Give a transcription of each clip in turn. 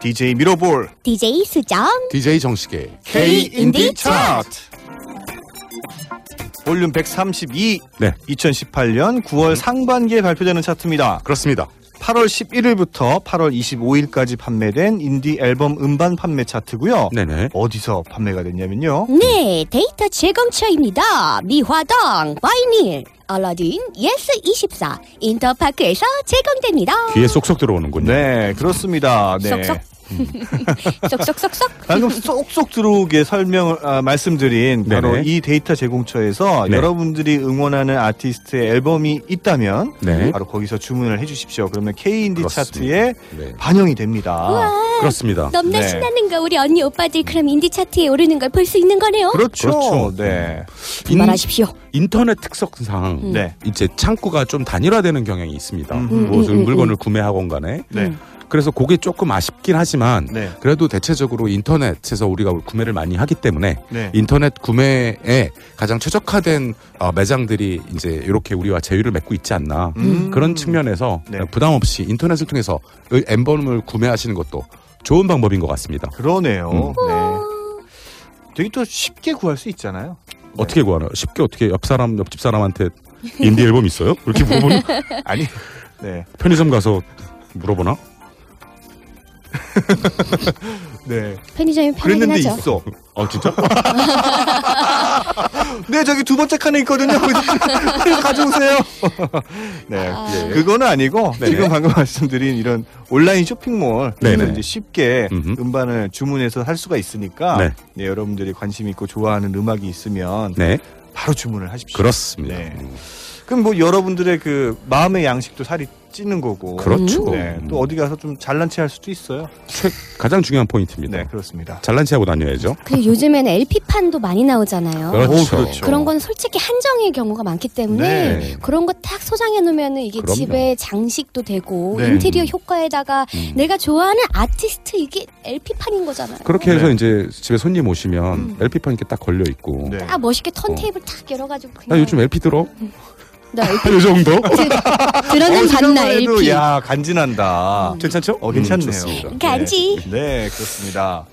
DJ 미러볼 DJ 수정 DJ 정식의 K 인디 차트 볼륨 132 네. 2018년 9월 상반기에 발표되는 차트입니다. 그렇습니다. 8월 11일부터 8월 25일까지 판매된 인디 앨범 음반 판매 차트고요. 네네. 어디서 판매가 됐냐면요. 네 데이터 제공처입니다 미화당 바이닐 알라딘 예스24 인터파크에서 제공됩니다 귀에 쏙쏙 들어오는군요. 네, 그렇습니다. 네. 쏙쏙. 쏙쏙쏙쏙 방금 쏙쏙 들어오게 설명을 아, 말씀드린 바로 네네. 이 데이터 제공처에서 네. 여러분들이 응원하는 아티스트의 앨범이 있다면 네. 바로 거기서 주문을 해주십시오. 그러면 K 인디 그렇습니다. 차트에 네. 반영이 됩니다. 그렇습니다. 넘나 네. 신나는 거 우리 언니 오빠들 그럼 인디 차트에 오르는 걸 볼 수 있는 거네요 그렇죠. 그렇죠. 네. 말하십시오 인터넷 특성상 네. 이제 창구가 좀 단일화되는 경향이 있습니다. 음. 무슨 음, 음, 물건을 구매하건 간에. 네. 음. 그래서 그게 조금 아쉽긴 하지만 네. 그래도 대체적으로 인터넷에서 우리가 구매를 많이 하기 때문에 네. 인터넷 구매에 가장 최적화된 어, 매장들이 이제 이렇게 우리와 제휴를 맺고 있지 않나 음. 그런 측면에서 네. 부담 없이 인터넷을 통해서 이 앨범을 구매하시는 것도 좋은 방법인 것 같습니다. 그러네요. 음. 네. 되게 또 쉽게 구할 수 있잖아요. 어떻게 구하나요? 쉽게 어떻게 옆 사람 옆집 사람한테 인디 앨범 있어요? 이렇게 물어보는 아니, 네. 편의점 가서 물어보나? 네. 편의점이 편하긴 그랬는데 하죠 있어. 어 진짜? 네, 저기 두 번째 칸에 있거든요. 그래서 가져오세요. 네. 아. 예. 그거는 아니고 네네. 지금 방금 말씀드린 이런 온라인 쇼핑몰 네네. 이제 쉽게 음흠. 음반을 주문해서 할 수가 있으니까 네. 네, 여러분들이 관심 있고 좋아하는 음악이 있으면 네 바로 주문을 하십시오. 그렇습니다. 네. 그럼 뭐 여러분들의 그 마음의 양식도 살이 찌는 거고. 그렇죠. 네. 또 어디 가서 좀 잘난 체할 수도 있어요. 최, 가장 중요한 포인트입니다. 네, 그렇습니다. 잘난 체하고 다녀야죠. 그리고 요즘에는 LP판도 많이 나오잖아요 그렇죠. 오, 그렇죠. 그런 건 솔직히 한정의 경우가 많기 때문에 네. 그런 거 딱 소장해 놓으면은 이게 그럼요. 집에 장식도 되고 네. 인테리어 효과에다가 음. 내가 좋아하는 아티스트 이게 LP판인 거잖아요. 그렇게 해서 네. 이제 집에 손님 오시면 음. LP판 이렇게 딱 걸려 있고. 네. 딱 멋있게 턴테이블 탁 열어가지고 그냥 나 요즘 LP 들어? 나 LP 요 정도? 생각만 해도 LP 야 간지난다. 괜찮죠? 어 괜찮네요. 음. 간지. 네, 네, 그렇습니다.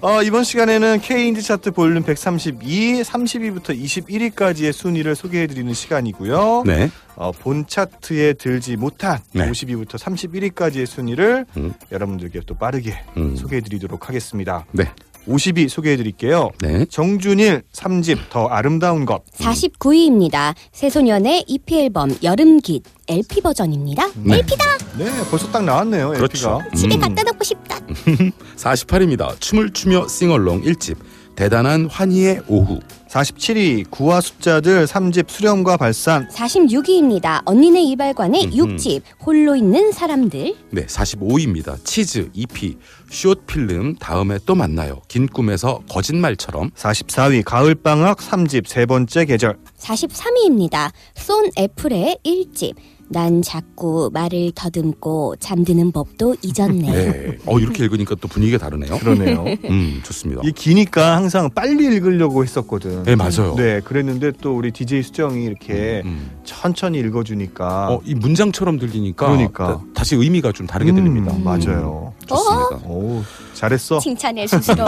어, 이번 시간에는 K 인디 차트 볼륨 132, 30위부터 21위까지의 순위를 소개해드리는 시간이고요. 네. 어, 본 차트에 들지 못한 네. 50위부터 31위까지의 순위를 음. 여러분들께 또 빠르게 음. 소개해드리도록 하겠습니다. 네. 50위 소개해 드릴게요. 네. 정준일 3집 더 아름다운 것. 49위입니다. 새소년의 EP 앨범 여름깃 LP 버전입니다. 네. LP다. 네, 벌써 딱 나왔네요. 그렇죠. LP가. 집에 음. 갖다 놓고 싶다. 48입니다. 춤을 추며 싱얼롱 1집. 대단한 환희의 오후. 47위 구화 숫자들 3집 수렴과 발산. 46위입니다. 언니네 이발관의 음흠. 6집 홀로 있는 사람들. 네, 45위입니다. 치즈 EP 숏 필름 다음에 또 만나요. 긴 꿈에서 거짓말처럼. 44위 가을방학 3집 세 번째 계절. 43위입니다. 쏜 애플의 1집. 난 자꾸 말을 더듬고 잠드는 법도 잊었네. 네. 어 이렇게 읽으니까 또 분위기가 다르네요. 그러네요. 음, 좋습니다. 이 기니까 항상 빨리 읽으려고 했었거든. 네, 맞아요. 네, 그랬는데 또 우리 DJ 수정이 이렇게 음. 천천히 읽어주니까. 어, 이 문장처럼 들리니까 그러니까. 다- 다시 의미가 좀 다르게 음, 들립니다. 맞아요. 좋습니다. 오, 잘했어. 칭찬해 스스로.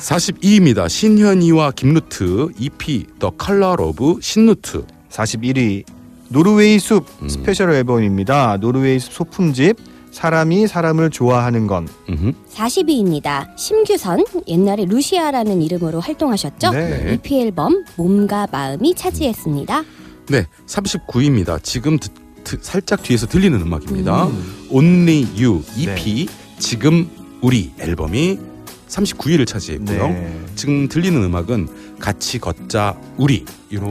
42위입니다. 신현희와 김루트 EP The Color of 신루트. 41위 노르웨이 숲 음. 스페셜 앨범입니다. 노르웨이 숲 소품집 사람이 사람을 좋아하는 건. 음흠. 40위입니다. 심규선 옛날에 루시아라는 이름으로 활동하셨죠? 네. EP 앨범 몸과 마음이 차지했습니다. 네, 39위입니다. 지금 듣- 드- 살짝 뒤에서 들리는 음악입니다. 음. Only You EP 지금 우리 앨범이 39위를 차지했고요. 네. 지금 들리는 음악은 같이 걷자 우리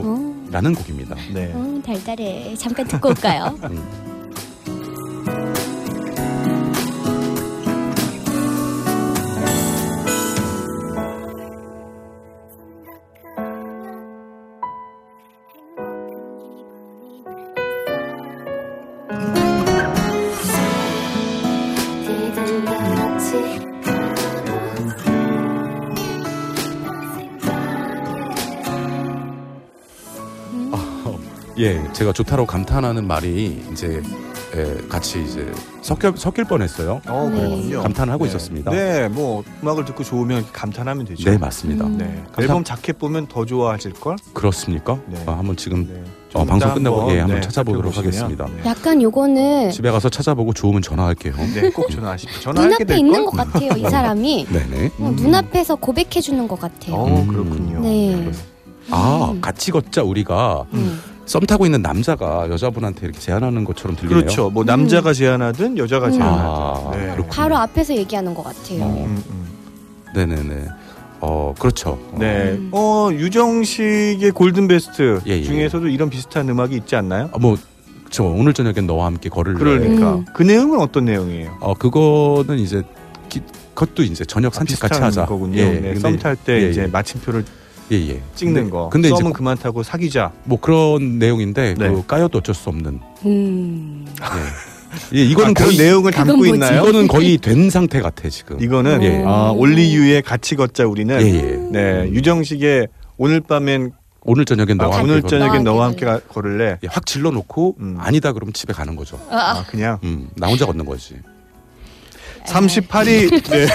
어, 라는 곡입니다. 네. 어, 달달해. 잠깐 듣고 올까요? 예, 제가 좋다고 감탄하는 말이 이제 예, 같이 이제 섞여 섞일 뻔했어요. 어, 네. 그렇군요. 감탄을 하고 네. 있었습니다. 네, 뭐 음악을 듣고 좋으면 감탄하면 되죠. 네, 맞습니다. 음. 네. 앨범 자켓 보면 더 좋아하실 걸. 그렇습니까? 네. 아, 한번 지금 네. 어, 좀 방송 끝나고 예, 한번 네, 찾아보도록 살펴보시면, 하겠습니다. 네. 약간 요거는 집에 가서 찾아보고 좋으면 전화할게요. 네, 꼭 전화하십시오. 전화하게 눈앞에 될 있는 걸. 것 같아요, 이 사람이. 네네. 어, 음. 눈앞에서 고백해 주는 것 같아요. 어, 음. 그렇군요. 네. 아, 음. 같이 걷자 우리가 음. 썸 타고 있는 남자가 여자분한테 이렇게 제안하는 것처럼 들리네요. 그렇죠. 뭐 남자가 제안하든 여자가 음. 제안하든. 아, 네. 그렇군요. 바로 앞에서 얘기하는 것 같아요. 어. 음, 음. 네네네. 어, 그렇죠. 어, 네. 음. 어, 유정식의 골든 베스트 예, 예. 중에서도 이런 비슷한 음악이 있지 않나요? 아, 뭐, 저 오늘 저녁엔 너와 함께 걸을래. 그러니까 음. 그 내용은 어떤 내용이에요? 어, 그거는 이제 기, 그것도 이제 저녁 산책 같이 비슷한 하자. 거군요. 예, 네, 근데- 썸탈 때 예, 이제 예. 마침표를 예, 예. 찍는 근데, 거. 근데 이제 썸은 그만 타고 사귀자. 뭐 그런 내용인데 네. 그 까여도 어쩔 수 없는. 음. 예. 예, 이거는 아, 그런 거의 내용을 담고 뭐지? 있나요? 이거는 거의 된 상태 같아 지금. 이거는 예. 아, 올리유의 같이 걷자 우리는 예, 예. 네 유정식의 오늘 밤엔 오늘 저녁엔 아, 너와 함께 오늘. 저녁엔 너와 함께 함께 가- 걸을래. 예, 확 질러 놓고 음. 아니다 그러면 집에 가는 거죠. 아 그냥 음, 나 혼자 걷는 거지. 38위 네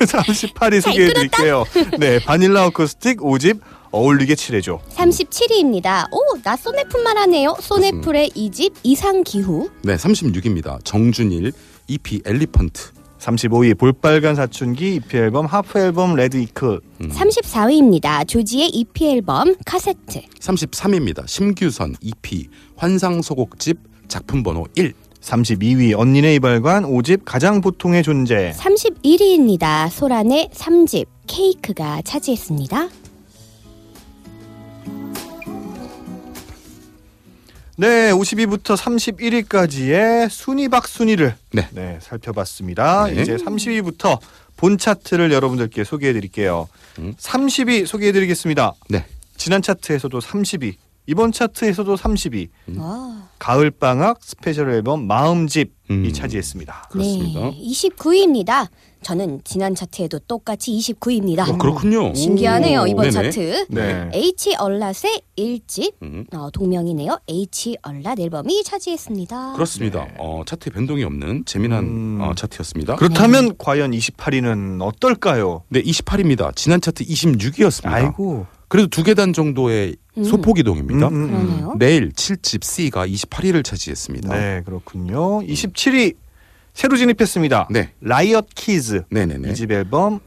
38위 소개해 드릴게요. 네 바닐라 어쿠스틱 5집 어울리게 칠해줘. 37위입니다. 오, 나 쏜애플만 하네요. 쏜애플의 이집 이상 기후. 네, 36입니다. 정준일 EP Elephant. 35위 볼빨간 사춘기 EP 앨범 Half Album Red Ickle. 음. 34위입니다. 조지의 EP 앨범 카세트. 33입니다. 심규선 EP 환상 소곡집 작품 번호 1. 32위 언니네 이발관 5집 가장 보통의 존재. 31위입니다. 소란의 3집 케이크가 차지했습니다. 네, 50위부터 31위까지의 순위 박 순위를 네. 살펴봤습니다. 네. 이제 30위부터 본 차트를 여러분들께 소개해 드릴게요. 음. 30위 소개해 드리겠습니다. 네. 지난 차트에서도 30위, 이번 차트에서도 30위. 음. 와. 가을 방학 스페셜 앨범 마음집이 음. 차지했습니다. 그렇습니다. 네, 29위입니다. 저는 지난 차트에도 똑같이 29위입니다. 어, 그렇군요. 신기하네요 오, 이번 네네. 차트. 네. H a lot의 1집 음, 어, 동명이네요. H a lot 앨범이 차지했습니다. 그렇습니다. 네. 어, 차트에 변동이 없는 재미난 음. 어, 차트였습니다. 그렇다면 과연 28위는 어떨까요? 네, 28입니다. 지난 차트 26이었습니다. 아이고. 그래도 두 계단 정도의 음. 소폭 이동입니다. 음, 음, 음. 넬 7집 C가 28위를 차지했습니다. 네, 그렇군요. 27위 새로 진입했습니다. 네. 라이엇 키즈 네네네. 이집 앨범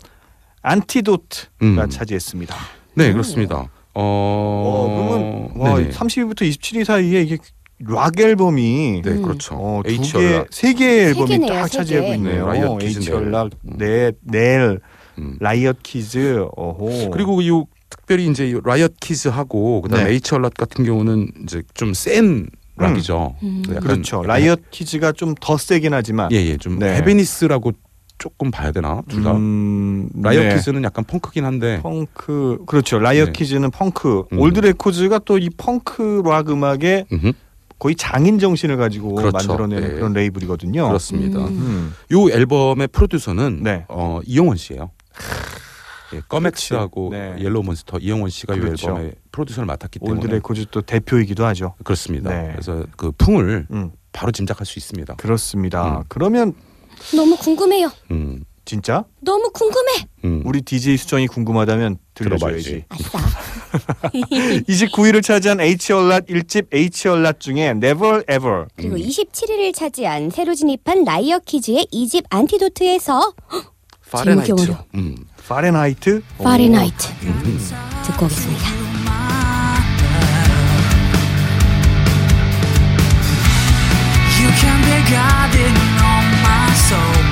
Antidote가 음. 차지했습니다. 네, 그렇습니다. 어, 어, 그러면 와, 네네. 30위부터 27위 사이에 이게 락 앨범이 네, 음. 그렇죠. 어, 두 H 개, 연락. 세 개의 앨범이 개네요, 딱세 차지하고 개. 있네요. 네, 라이엇 키즈 H 넬. 네, 넬, 음. 라이엇 키즈, 어호. 그리고 이 특별히 이제 이 라이엇 키즈하고 그다음에 네. a lot 같은 경우는 이제 좀센 락이죠. 음. 약간- 그렇죠. 약간 라이엇 키즈가 좀 더 세긴 하지만 예, 예, 좀 네. heaviness라고 조금 봐야 되나 둘 다. 음, 라이엇 네. 키즈는 약간 펑크긴 한데 펑크 그렇죠. 라이엇 네. 키즈는 펑크. 음. 올드 레코즈가 또 이 펑크 락 음악의 음흠, 거의 장인 정신을 가지고 그렇죠. 만들어내는 네. 그런 레이블이거든요. 그렇습니다. 음. 음. 요 앨범의 프로듀서는 네. 어, 이용원 씨예요. 예, 껌엑스하고. 네. 옐로우 몬스터 이용원 씨가 그렇죠. 이 앨범의 프로듀서를 맡았기 때문에 올드 레코즈 또 대표이기도 하죠. 그렇습니다. 네. 그래서 그 풍을 음. 바로 짐작할 수 있습니다. 그렇습니다. 음. 그러면 너무 궁금해요. 음, 진짜 너무 궁금해. 음. 우리 DJ 수정이 궁금하다면 들려줘야지. 들어봐야지. 아싸. 29위를 차지한 H a lot 1집 H a lot 중에 Never Ever. 그리고 음. 27위를 차지한 새로 진입한 라이엇 키즈의 2집 Antidote에서. 재밌게 음. 파렌하이트. 파렌하이트 음. 듣고 오겠습니다. You can be guarding on my soul,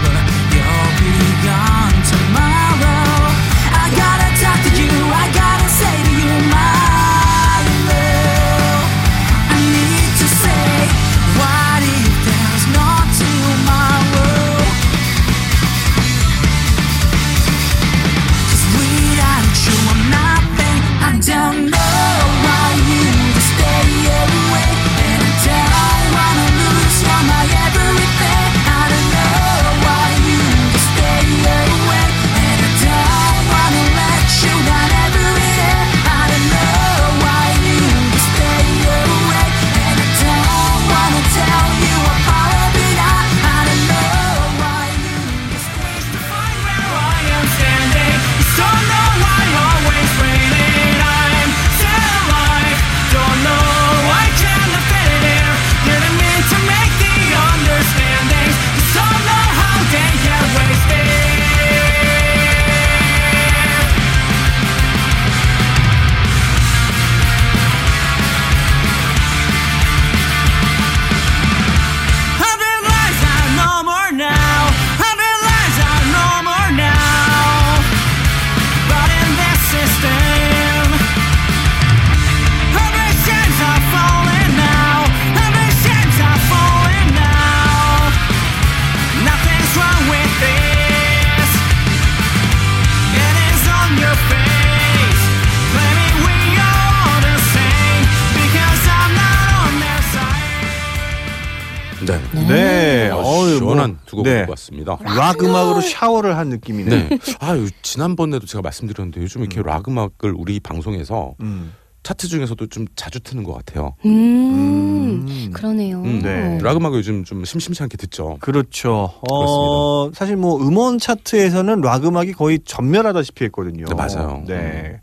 왔습니다. 락 음악으로 샤워를 한 느낌이네. 네. 아, 요- 지난번에도 제가 말씀드렸는데 요즘 이렇게 락 음악을 우리 방송에서 음. 차트 중에서도 좀 자주 트는 것 같아요. 음, 음. 그러네요. 음, 네. 락 음악을 요즘 좀 심심치 않게 듣죠. 그렇죠. 어, 사실 뭐 음원 차트에서는 락 음악이 거의 전멸하다시피 했거든요. 네, 맞아요. 네.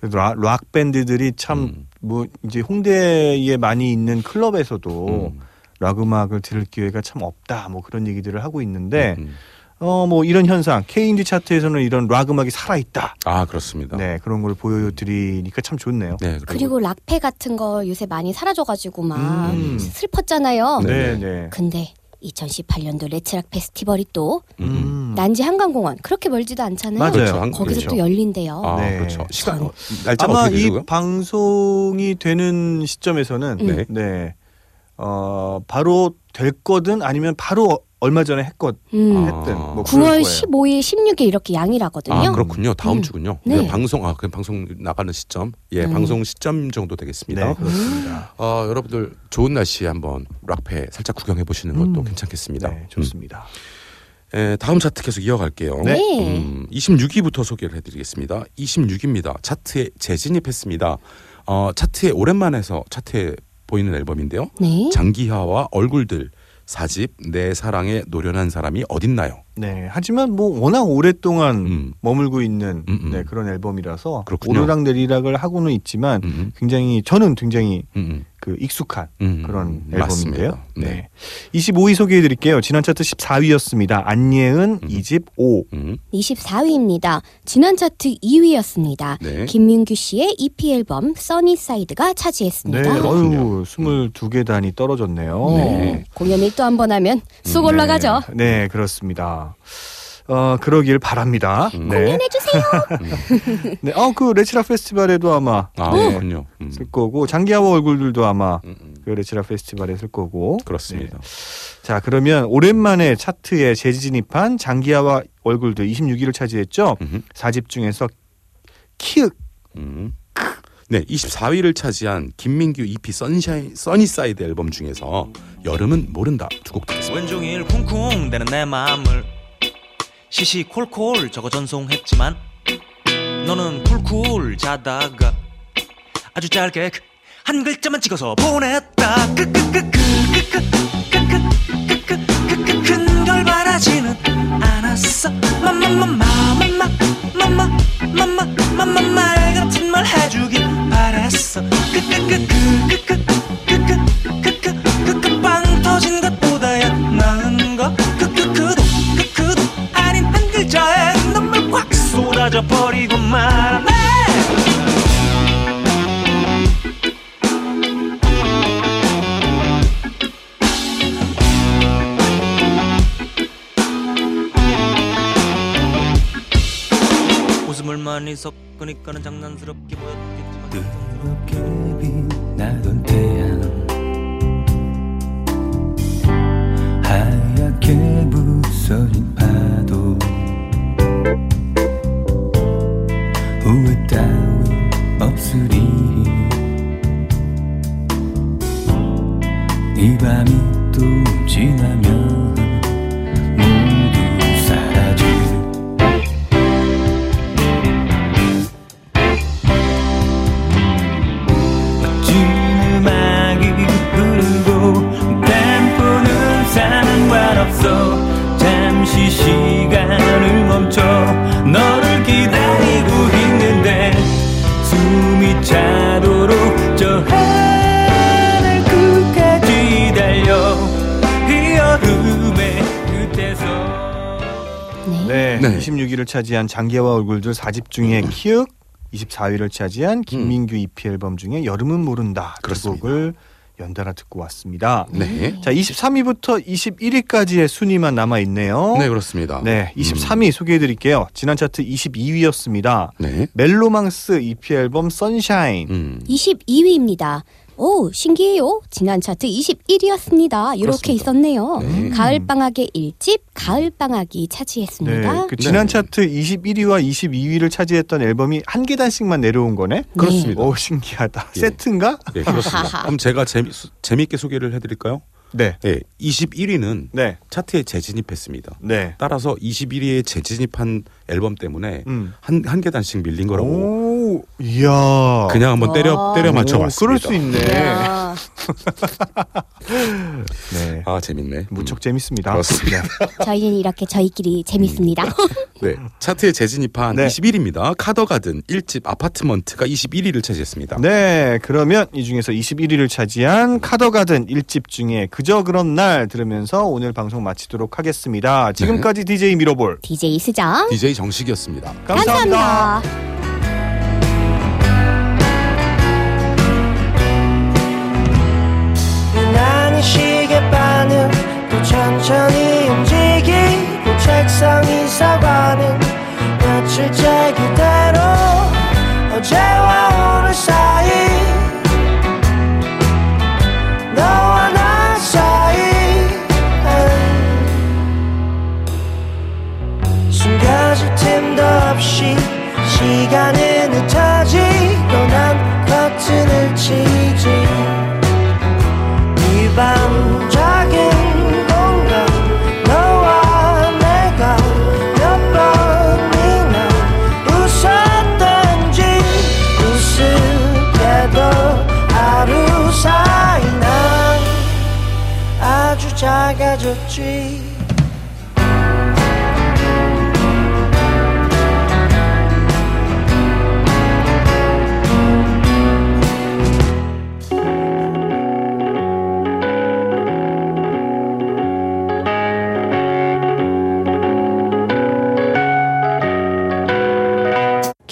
그래도 락, 락 밴드들이 참 음. 뭐 이제 홍대에 많이 있는 클럽에서도 음. 락 음악을 들을 기회가 참 없다. 뭐 그런 얘기들을 하고 있는데 음. 어뭐 이런 현상 K인디 차트에서는 이런 락 음악이 살아 있다. 아, 그렇습니다. 네, 그런 걸 보여드리니까 참 좋네요. 네, 그리고 락페 같은 거 요새 많이 사라져가지고 막 음. 슬펐잖아요. 네, 네. 네. 근데 2018년도 레츠락 페스티벌이 또 음. 음. 난지 한강공원 그렇게 멀지도 않잖아요. 맞아요. 그렇죠. 한- 거기서 그렇죠. 또 열린대요. 아, 네. 그렇죠. 시간 날짜 아마 어떻게 이? 방송이 되는 시점에서는 음. 네. 네. 어, 바로 될 거든 아니면 바로 얼마 전에 했거 음. 아. 했든 뭐 그럴 9월 거예요. 15일, 16일 이렇게 양이라거든요. 아, 그렇군요. 다음 음. 주군요. 네. 네, 방송 아, 그 방송 나가는 시점. 예, 음. 방송 시점 정도 되겠습니다. 네, 그렇습니다. 어, 여러분들 좋은 날씨에 한번 락페 살짝 구경해 보시는 것도 음. 괜찮겠습니다. 네, 좋습니다. 음. 에, 다음 차트 계속 이어갈게요. 네. 음, 26위부터 소개를 해드리겠습니다. 26위입니다. 차트에 재진입했습니다. 어, 차트에 오랜만에서 차트에 보이는 앨범인데요. 네. 장기하와 얼굴들 사집 내 사랑에 노련한 사람이 어딨나요? 네. 하지만 뭐 워낙 오랫동안 음. 머물고 있는 음, 음. 네, 그런 앨범이라서 그렇군요. 오르락 내리락을 하고는 있지만 음, 굉장히 저는 굉장히 음, 그 익숙한 음, 그런 음, 앨범인데요. 네. 네. 25위 소개해 드릴게요. 지난 차트 14위였습니다. 안예은 음. 2집 O. 음, 24위입니다. 지난 차트 2위였습니다. 네. 김민규 씨의 EP 앨범 Sunnyside가 네. 차지했습니다. 그렇군요. 어유 22개 단이 떨어졌네요. 네. 공연을 또한번 하면 쑥 올라가죠. 네, 네, 그렇습니다. 어, 그러길 바랍니다. 음. 네. 공연해주세요. 네. 어, 그 레치락 페스티벌에도 아마 아, 네, 그렇군요. 음, 쓸 거고 장기하와 얼굴들도 아마 음, 음, 그 레치락 페스티벌에 쓸 거고. 그렇습니다. 네. 자, 그러면 오랜만에 차트에 재진입한 장기하와 얼굴들 26위를 차지했죠. 음, 4집 중에서 키읔 음. 네, 24위를 차지한 김민규 EP Sunshine Sunnyside 앨범 중에서 여름은 모른다 두 곡 듣겠습니다. 시시콜콜 적어 전송했지만 너는 쿨쿨 자다가 아주 짧게 그한 글자만 찍어서 보냈다 큰걸 바라지는 않았어 마마마마마마마마마마말 같은 말 해주길 바랬어 그그그그그그그그그빵 쏟아져 버리고 말아 웃음을 많이 섞으니까는 장난스럽게 보였겠지만 뜨겁게 빛나던 태양. 하얗게 부서진 파 도 후회 따윈 없으리 이 밤이 또 지나면 26위를 차지한 장기하와 얼굴들 4집 중에 키읔 24위를 차지한 김민규 EP 앨범 중에 여름은 모른다 두 그렇습니다. 곡을 연달아 듣고 왔습니다. 네. 자, 23위부터 21위까지의 순위만 남아 있네요. 네, 그렇습니다. 네, 23위 소개해 드릴게요. 지난 차트 22위였습니다. 네. 멜로망스 EP 앨범 선샤인. 음. 22위입니다. 오, 신기해요. 지난 차트 21위였습니다. 이렇게 그렇습니다. 있었네요. 네. 가을 방학의 1집, 가을 방학이 차지했습니다. 네, 그 지난 네. 차트 21위와 22위를 차지했던 앨범이 한 계단씩만 내려온 거네. 그렇습니다. 오, 신기하다. 예. 세트인가? 예, 그렇습니다. 그럼 제가 재미, 재미있게 소개를 해드릴까요? 네. 네, 21위는 네. 차트에 재진입했습니다. 네. 따라서 21위에 재진입한 앨범 때문에 음. 한, 한 계단씩 밀린 거라고 오, 이야. 그냥 한번 때려 와. 때려 맞춰 오, 봤습니다. 그럴 수 있네. 이야. 네. 아 재밌네. 무척 음. 재밌습니다. 그렇습니다. 저희는 이렇게 저희끼리 재밌습니다. 네, 차트에 재진입한 네. 21위입니다. 카더가든 1집 아파트먼트가 21위를 차지했습니다. 네, 그러면 이 중에서 21위를 차지한 카더가든 1집 중에 그저 그런 날 들으면서 오늘 방송 마치도록 하겠습니다. 지금까지 DJ 미러볼 DJ 수정. DJ 정식이었습니다. 감사합니다. 감사합니다. 천천히 움직이고 책상 이 사과는 며칠째 그대로 어제와 오늘 사이. 너와 나 사이. 숨겨질 틈도 없이 시간은 흩어지고 난 커튼을 치지. 이밤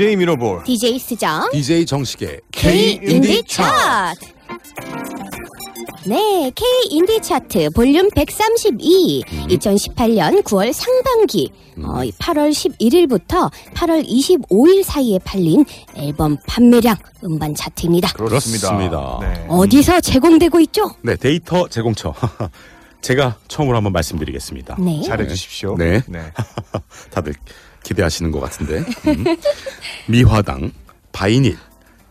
DJ 미러볼 DJ 수정. DJ 정식의 K 인디 인디 차트. 네, K 인디 차트 볼륨 132. 2018년 9월 상반기 어, 8월 11일부터 8월 25일 사이에 팔린 앨범 판매량 음반 차트입니다. 그렇습니다. 네. 어디서 제공되고 있죠? 네, 데이터 제공처. 제가 처음으로 한번 말씀드리겠습니다. 네. 잘해 주십시오. 네. 네. 다들 기대하시는 것 같은데. 음. 미화당, 바이닐,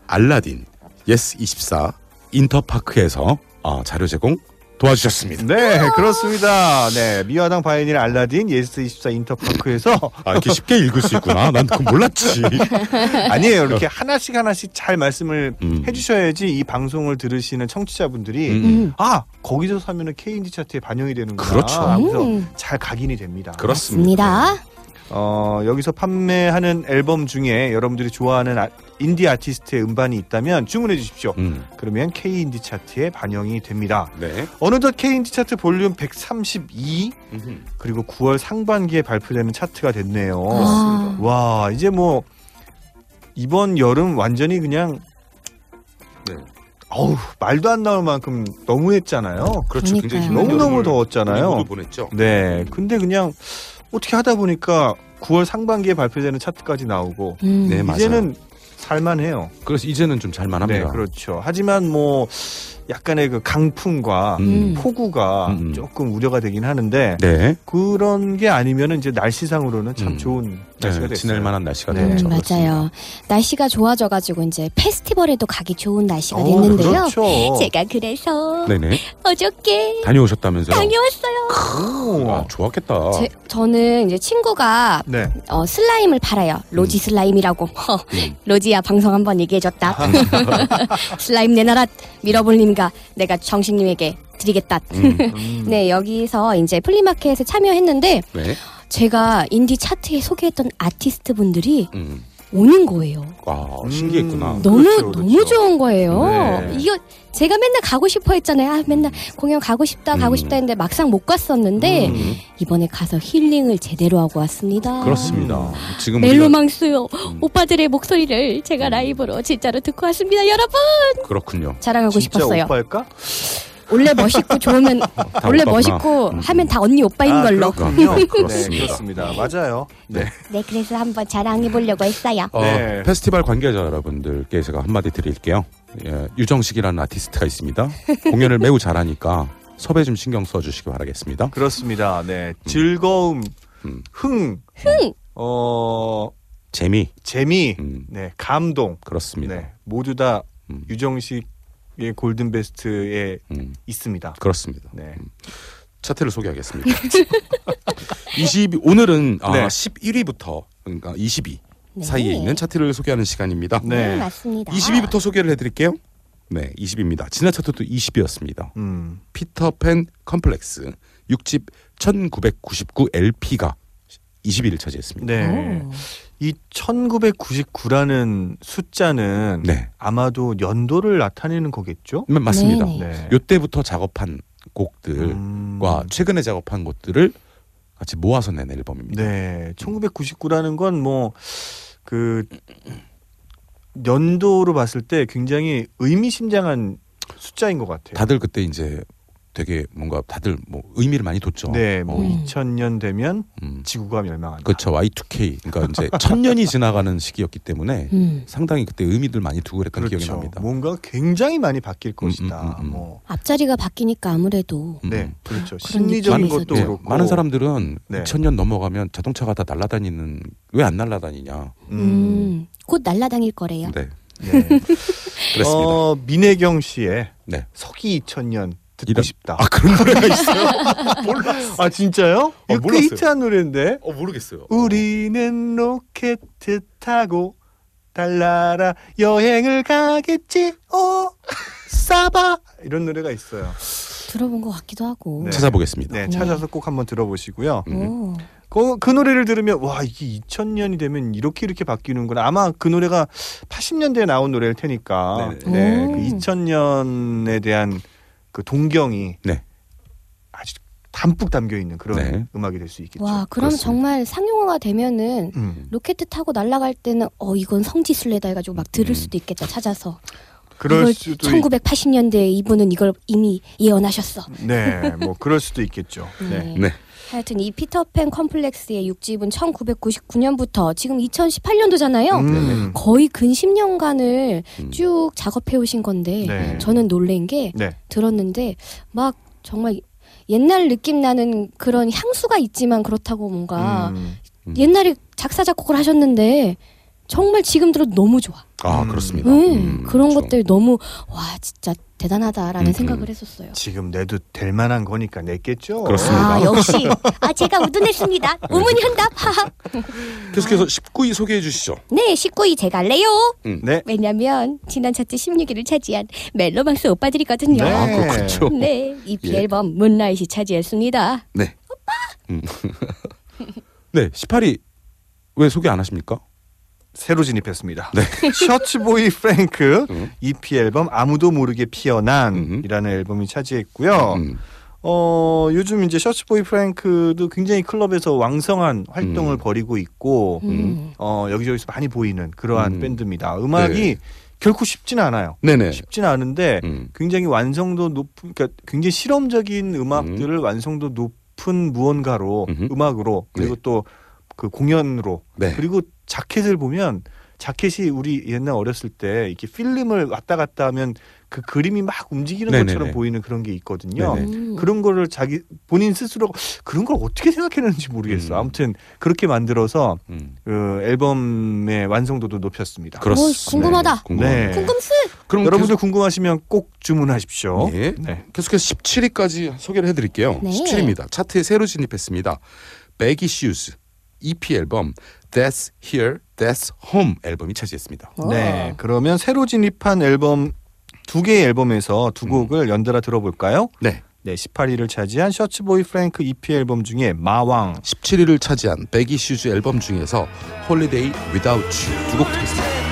알라딘, 예스24, 인터파크에서 어, 자료 제공 도와주셨습니다. 네, 그렇습니다. 네, 미화당 바이닐 알라딘 예스 24 인터파크에서 아, 이렇게 쉽게 읽을 수 있구나. 난 그건 몰랐지. 아니에요. 이렇게 하나씩 하나씩 잘 말씀을 음. 해주셔야지 이 방송을 들으시는 청취자분들이 음. 아 거기서 사면은 K인디 차트에 반영이 되는구나. 그렇죠. 하면서 음. 잘 각인이 됩니다. 그렇습니다. 맞습니다. 어, 여기서 판매하는 앨범 중에 여러분들이 좋아하는 아- 인디 아티스트의 음반이 있다면 주문해 주십시오. 음, 그러면 K 인디 차트에 반영이 됩니다. 네. 어느덧 K 인디 차트 볼륨 132 음흠. 그리고 9월 상반기에 발표되는 차트가 됐네요. 아. 와 이제 뭐 이번 여름 완전히 그냥 네. 어우 말도 안 나올 만큼 너무했잖아요. 그렇죠. 굉장히 너무 너무 여름을 더웠잖아요. 보냈죠. 네, 근데 그냥 어떻게 하다 보니까 9월 상반기에 발표되는 차트까지 나오고 음. 네, 맞아요. 이제는 살만해요. 그래서 이제는 좀 네, 잘만합니다. 그렇죠. 하지만 뭐 약간의 그 강풍과 음. 폭우가 음, 음. 조금 우려가 되긴 하는데 네. 그런 게 아니면은 이제 날씨상으로는 참 음. 좋은 날씨가 네, 됐어요. 지낼 만한 날씨가 네, 됐죠. 음, 그렇습니다. 맞아요. 날씨가 좋아져 가지고 이제 페스티벌에도 가기 좋은 날씨가 어, 됐는데요. 그렇죠. 제가 그래서 네네. 어저께 다녀오셨다면서요? 다녀왔어요. 오. 아, 좋았겠다. 제, 저는 이제 친구가 네. 어, slime을 팔아요. 로지 slime이라고. 허, 음. 로지야 방송 한번 얘기해 줬다. 아. 슬라임 내놔라. 미러볼님과 내가 정식님에게 드리겠다. 음, 음. 네 여기서 이제 flea market에 참여했는데 네. 제가 인디 차트에 소개했던 아티스트 분들이 음. 오는 거예요. 아, 신기했구나. 음. 너무 그렇죠, 너무 그렇죠. 좋은 거예요. 네. 이거 제가 맨날 가고 싶어 했잖아요. 아, 맨날 공연 가고 싶다, 가고 음. 싶다 했는데 막상 못 갔었는데 음. 이번에 가서 힐링을 제대로 하고 왔습니다. 그렇습니다. 지금 멜로망스요. 음. 오빠들의 목소리를 제가 라이브로 진짜로 듣고 왔습니다, 여러분. 그렇군요. 자랑하고 진짜 싶었어요. 오빠일까? 원래 멋있고 좋으면 원래 오빠구나. 멋있고 음. 하면 다 언니 오빠인 아, 걸로. 그렇군요. 네, 그렇습니다. 그렇습니다. 맞아요. 네. 네, 그래서 한번 자랑해 보려고 했어요. 어, 네. 페스티벌 관계자 여러분들께 제가 한마디 드릴게요. 예, 유정식이라는 아티스트가 있습니다. 공연을 매우 잘하니까 섭외 좀 신경 써주시기 바라겠습니다. 그렇습니다. 네. 즐거움, 음. 흥, 어, 재미 재미, 음, 네, 감동. 그렇습니다. 네. 모두 다 음, 유정식 의 골든 베스트에 음, 있습니다. 그렇습니다. 네. 차트를 소개하겠습니다. 20 오늘은 아, 네. 11위부터 그러니까 22 네. 사이에 있는 차트를 소개하는 시간입니다. 네, 네. 맞습니다. 20위부터 소개를 해드릴게요. 네, 20위입니다. 지난 차트도 20위였습니다. 음. 피터팬 컴플렉스 6집 1999 LP가 20위를 차지했습니다. 네. 오. 이 1999라는 숫자는 네. 아마도 연도를 나타내는 거겠죠? 음, 맞습니다. 네네. 네. 요때부터 작업한 곡들과 음. 최근에 작업한 것들을 같이 모아서 낸 앨범입니다. 네. 1999라는 건 뭐 그 연도로 봤을 때 굉장히 의미심장한 숫자인 것 같아요. 다들 그때 이제 되게 뭔가 다들 뭐 의미를 많이 뒀죠. 네, 뭐 어, 음. 2000년 되면 음. 지구가 멸망한다. 그렇죠. Y2K. 그러니까 이제 천년이 지나가는 시기였기 때문에 음. 상당히 그때 의미들 많이 두고 그랬던 기억이 그렇죠. 납니다. 뭔가 굉장히 많이 바뀔 것이다. 음, 음, 음. 뭐 앞자리가 바뀌니까 아무래도 음, 네, 음. 그렇죠. 심리적인 것도 네, 그렇고 많은 사람들은 네. 2000년 넘어가면 자동차가 다 날아다니는 왜 안 날아다니냐. 음, 음, 곧 날라다닐 거래요. 네. 네. 그랬습니다. 어, 민혜경 씨의 네. 서기 2000년 듣고 싶다. 아 그런 노래가 있어요? 아 진짜요? 이거 꽤 몰랐어요. 히트한 노래인데. 어 모르겠어요. 우리는 로켓 타고 달나라 여행을 가겠지. 오 싸바 이런 노래가 있어요. 들어본 것 같기도 하고. 네. 찾아보겠습니다. 네, 찾아서 꼭 한번 들어보시고요. 음. 오. 그, 그 노래를 들으면 와 이게 2000년이 되면 이렇게 이렇게 바뀌는구나. 아마 그 노래가 80년대에 나온 노래일 테니까. 네네. 네, 오. 그 2000년에 대한 그 동경이 네. 아주 담뿍 담겨 있는 그런 네. 음악이 될 수 있겠죠. 와, 그럼 그렇습니다. 정말 상용화가 되면은 음. 로켓 타고 날아갈 때는 어 이건 성지순례다 해가지고 막 들을 음. 수도 있겠다 찾아서 그럴 수도 있... 1980년대에 이분은 이걸 이미 예언하셨어. 네, 뭐 그럴 수도 있겠죠. 네. 네. 하여튼 이 피터팬 컴플렉스의 6집은 1999년부터 지금 2018년도잖아요. 음. 거의 근 10년간을 음. 쭉 작업해 오신 건데 네. 저는 놀란 게 네. 들었는데 막 정말 옛날 느낌 나는 그런 향수가 있지만 그렇다고 뭔가 음. 음. 옛날에 작사 작곡을 하셨는데 정말 지금 들어도 너무 좋아. 아 음. 그렇습니다. 음, 음, 그런 그렇죠. 것들 너무 와 진짜 대단하다라는 음, 생각을 음. 했었어요. 지금 내도 될 만한 거니까 냈겠죠. 그렇습니다. 아 역시 아 제가 우둔했습니다. 우문이 현답. 하하. 계속해서 19위 소개해 주시죠. 네 19위 제가 할래요. 네. 왜냐면 지난 차트 16위를 차지한 멜로망스 오빠들이거든요. 네. 아 그렇군요. 네, EP 예. 앨범 문라이시 차지했습니다. 네. 음. 네, 18위 왜 소개 안 하십니까? 새로 진입했습니다. 셔츠보이 프랭크 음. EP 앨범 아무도 모르게 피어난이라는 앨범이 차지했고요. 음. 어, 요즘 이제 셔츠보이 프랭크도 굉장히 클럽에서 왕성한 활동을 음. 벌이고 있고 음. 어, 여기저기서 많이 보이는 그러한 음. 밴드입니다. 음악이 네. 결코 쉽지는 않아요. 네네. 쉽지는 않은데 음. 굉장히 완성도 높은 그러니까 굉장히 실험적인 음악들을 완성도 높은 무언가로. 음악으로 그리고 또 그 공연으로 네. 그리고 자켓을 보면 자켓이 우리 옛날 어렸을 때 이렇게 필름을 왔다 갔다 하면 그 그림이 막 움직이는 네네네. 것처럼 보이는 그런 게 있거든요. 네네. 음. 그런 거를 자기 본인 스스로 그런 걸 어떻게 생각했는지 모르겠어. 음. 아무튼 그렇게 만들어서 음. 그 앨범의 완성도도 높였습니다. 그렇습니다. 궁금하다. 궁금하네요. 네. 궁금스. 그럼 여러분들 궁금하시면 꼭 주문하십시오. 계속, 예. 네. 계속해서 17위까지 소개를 해드릴게요. 네. 17위입니다. 차트에 새로 진입했습니다. Shoes EP 앨범 That's Here, That's Home 앨범이 차지했습니다. 네. 그러면 새로 진입한 앨범 두 개의 앨범에서 두 곡을 연달아 들어볼까요? 네. 네, 18위를 차지한 셔츠보이 프랭크 EP 앨범 중에 마왕. 17위를 차지한 Shoes 앨범 중에서 Holiday Without You 두 곡 듣겠습니다.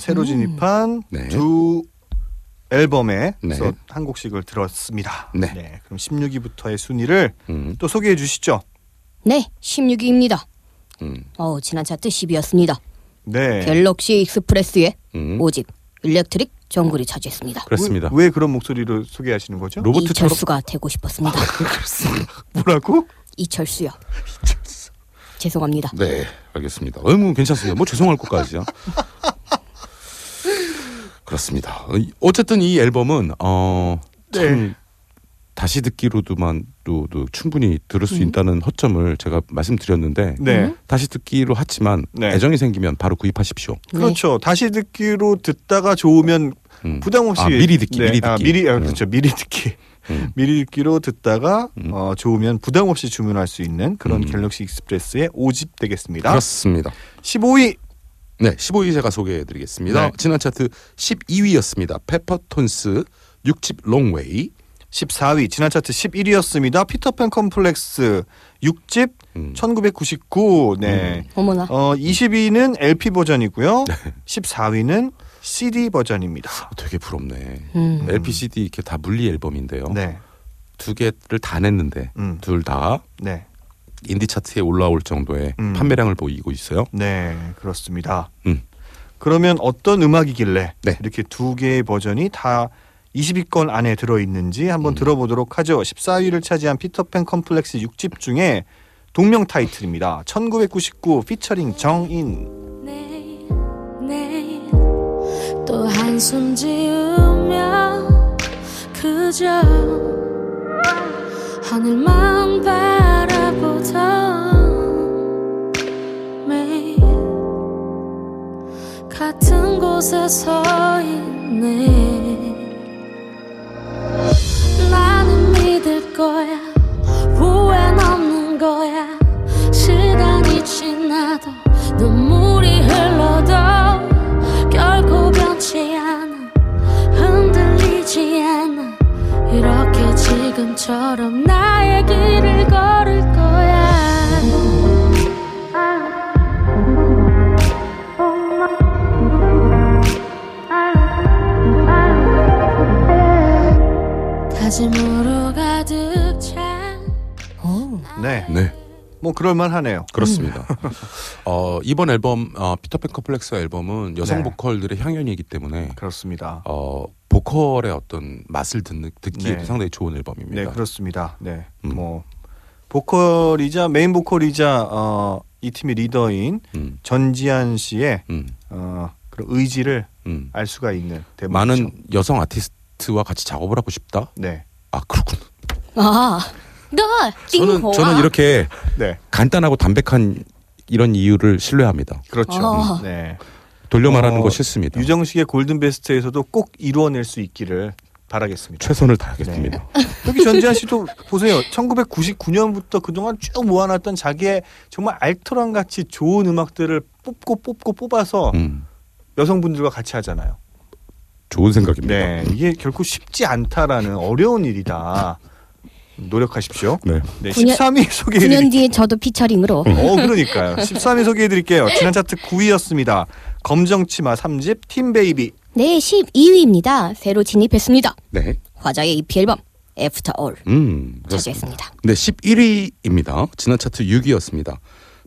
새로 진입한 네. 두 앨범에 네. 서한 곡씩을 들었습니다. 네. 그럼 16위부터의 순위를 음, 또 소개해 주시죠. 네, 16위입니다. 음, 어, 지난 차트 10위였습니다. 네. 갤럭시 익스프레스의 음. 5집 Electric Jungle이 차지했습니다. 그렇습니다. 왜, 왜 그런 목소리로 소개하시는 거죠? 로보트처럼 이철수가 되고 싶었습니다. 뭐라고? 이철수요. 죄송합니다. 네, 알겠습니다. 어, 뭐 괜찮습니다. 뭐 죄송할 것까지요. 그렇습니다. 어, 이- 어쨌든 이 앨범은 어, 참 네. 다시 듣기로도만 또, 또 충분히 들을 수 있다는 허점을 제가 말씀드렸는데 네. 다시 듣기로 하지만 네. 애정이 생기면 바로 구입하십시오. 그렇죠. 다시 듣기로 듣다가 좋으면 음. 부담 없이 아, 미리 듣기, 네. 미리 듣기. 아, 미리 아, 음. 그렇죠. 미리 듣기. 음. 미리 듣기로 듣다가 음. 어, 좋으면 부담 없이 주문할 수 있는 그런 음. 갤럭시 익스프레스의 5집 되겠습니다. 그렇습니다. 15위 네, 15위 제가 소개해 드리겠습니다. 네. 지난 차트 12위였습니다. 페퍼톤스 6집 Long Way. 14위 지난 차트 11위였습니다. 피터팬 컴플렉스 6집 음. 1999. 네. 어머나. 어 20위는 LP 버전이고요. 14위는 CD 버전입니다. 되게 부럽네. 음. LP CD 이렇게 다 물리 앨범인데요. 네. 두 개를 다 냈는데 음. 둘다 네. 인디 차트에 올라올 정도의 음. 판매량을 보이고 있어요. 네, 그렇습니다. 음. 그러면 어떤 음악이길래 네. 이렇게 두 개의 버전이 다 20위권 안에 들어 있는지 한번 음. 들어보도록 하죠. 14위를 차지한 피터팬 컴플렉스 6집 중에 동명 타이틀입니다. 1999 피처링 정인. 또 한숨 지으며 그저 하늘만 바라보던 매일 같은 곳에 서 있네. 나는 믿을 거야. 후회는 없는 거야. 시간이 지나도 눈물이 변치 않아 흔들리지 않아 이렇게 지금처럼 나의 길을 걸을 거야 다짐으로 가득 찬 오. 네. 네, 뭐 그럴만 하네요. 그렇습니다. 어, 이번 앨범 어, 피터팬 컴플렉스 앨범은 여성 네. 보컬들의 향연이기 때문에 그렇습니다. 어, 보컬의 어떤 맛을 듣는 듣기에도 네. 상당히 좋은 네, 앨범입니다. 그렇습니다. 네. 음. 뭐 보컬이자 메인 보컬이자 어, 이 팀의 리더인 음, 전지한 씨의 음, 어, 그런 의지를 음. 알 수가 있는 대목이죠. 많은 여성 아티스트와 같이 작업을 하고 싶다. 네. 아 그렇군. 아, 너 저는. 저는 이렇게 네. 간단하고 담백한 이런 이유를 신뢰합니다. 그렇죠. 아. 네. 돌려 말하는 어, 거 싫습니다. 유정식의 Golden Best에서도 꼭 이루어낼 수 있기를 바라겠습니다. 최선을 다하겠습니다. 여기 전지현 씨도 보세요. 1999년부터 그동안 쭉 모아놨던 자기의 정말 알토란 같이 좋은 음악들을 뽑고 뽑고 뽑아서 음, 여성분들과 같이 하잖아요. 좋은 생각입니다. 네, 이게 결코 쉽지 않다라는 어려운 일이다. 노력하십시오. 네. 네, 9년 13위 9년 소개해드릴게요. 뒤에 저도 피처링으로. 어, 그러니까요. 13위 소개해 드릴게요. 지난 차트 9위였습니다. 검정치마 3집 팀베이비. 네, 12위입니다. 새로 진입했습니다. 네. 화자의 EP 앨범 After All 음. 차지했습니다. 네, 11위입니다. 지난 차트 6위였습니다.